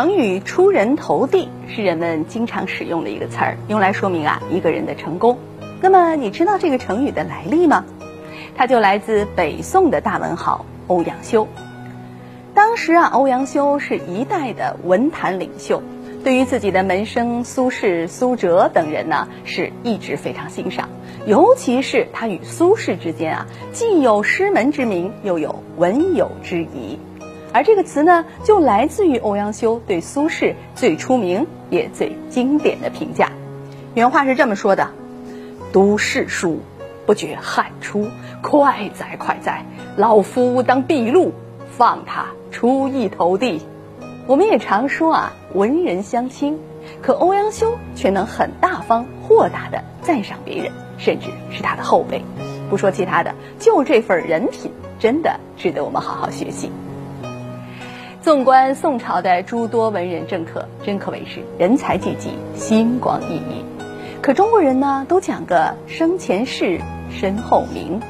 成语“出人头地”是人们经常使用的一个词儿，用来说明啊一个人的成功。那么你知道这个成语的来历吗？它就来自北宋的大文豪欧阳修。当时啊，欧阳修是一代的文坛领袖，对于自己的门生苏轼、苏辙等人呢，是一直非常欣赏。尤其是他与苏轼之间啊，既有师门之名，又有文友之谊。而这个词呢，就来自于欧阳修对苏轼最出名也最经典的评价。原话是这么说的：“读世书，不觉汗出，快哉快哉！老夫当毕露，放他出一头地。”我们也常说啊，文人相轻，可欧阳修却能很大方、豁达地赞赏别人，甚至是他的后辈。不说其他的，就这份人品，真的值得我们好好学习。纵观宋朝的诸多文人政客，真可谓是人才济济，星光熠熠。可中国人呢，都讲个生前事，身后名。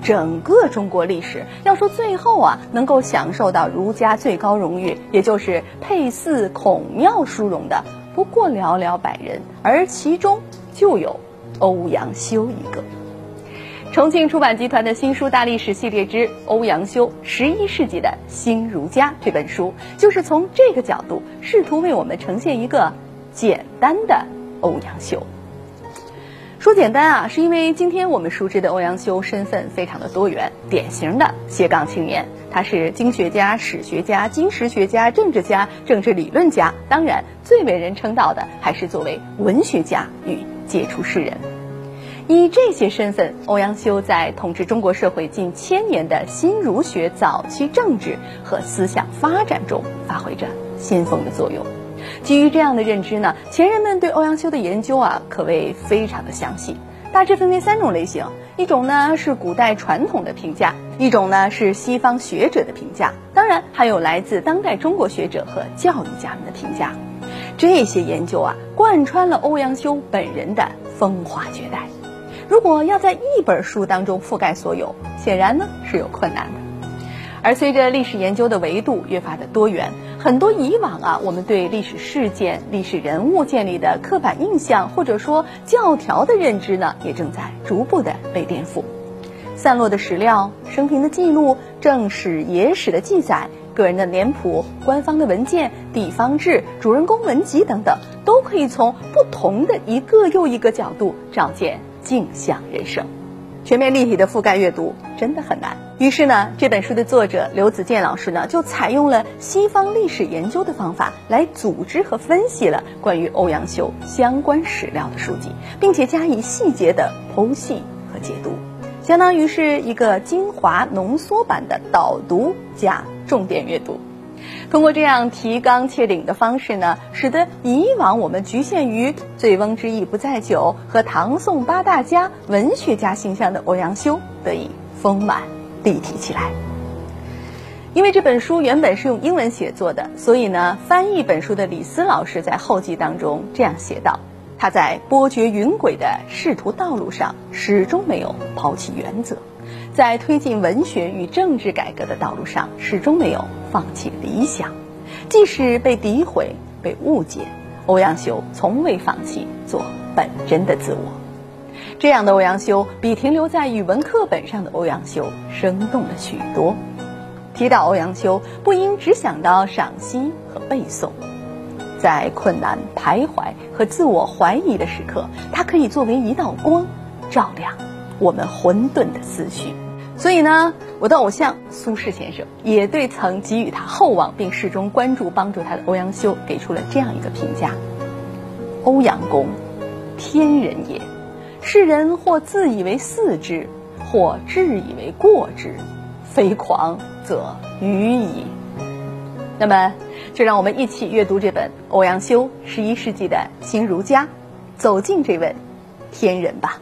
整个中国历史，要说最后啊，能够享受到儒家最高荣誉，也就是配祀孔庙殊荣的，不过寥寥百人，而其中就有欧阳修一个。重庆出版集团的新书大历史系列之《欧阳修：十一世纪的新儒家》这本书，就是从这个角度试图为我们呈现一个简单的欧阳修。说简单啊，是因为今天我们熟知的欧阳修身份非常的多元，典型的斜杠青年。他是经学家、史学家、经史学家、政治家、政治理论家，当然最为人称道的还是作为文学家与杰出诗人。以这些身份，欧阳修在统治中国社会近千年的新儒学早期政治和思想发展中发挥着先锋的作用。基于这样的认知呢，前人们对欧阳修的研究啊，可谓非常的详细。大致分为三种类型：一种呢是古代传统的评价，一种呢是西方学者的评价，当然还有来自当代中国学者和教育家们的评价。这些研究啊，贯穿了欧阳修本人的风华绝代。如果要在一本书当中覆盖所有，显然呢是有困难的。而随着历史研究的维度越发的多元，很多以往啊我们对历史事件、历史人物建立的刻板印象或者说教条的认知呢，也正在逐步的被颠覆。散落的史料、生平的记录、正史、野史的记载、个人的脸谱、官方的文件、地方志、主人公文集等等，都可以从不同的一个又一个角度找见。镜像人生，全面立体的覆盖阅读真的很难。于是呢，这本书的作者刘子健老师呢，就采用了西方历史研究的方法来组织和分析了关于欧阳修相关史料的书籍，并且加以细节的剖析和解读，相当于是一个精华浓缩版的导读加重点阅读。通过这样提纲挈领的方式呢，使得以往我们局限于“醉翁之意不在酒”和唐宋八大家文学家形象的欧阳修得以丰满立体起来。因为这本书原本是用英文写作的，所以呢，翻译本书的李斯老师在后记当中这样写道：“他在波谲云诡的仕途道路上，始终没有抛弃原则。”在推进文学与政治改革的道路上，始终没有放弃理想。即使被诋毁、被误解，欧阳修从未放弃做本真的自我。这样的欧阳修，比停留在语文课本上的欧阳修生动了许多。提到欧阳修，不应只想到赏析和背诵。在困难、徘徊和自我怀疑的时刻，它可以作为一道光，照亮我们混沌的思绪。所以呢，我的偶像苏轼先生也对曾给予他厚望并始终关注帮助他的欧阳修给出了这样一个评价：欧阳公，天人也。世人或自以为似之，或自以为过之，非狂则愚矣。那么，就让我们一起阅读这本欧阳修十一世纪的新儒家，走进这位天人吧。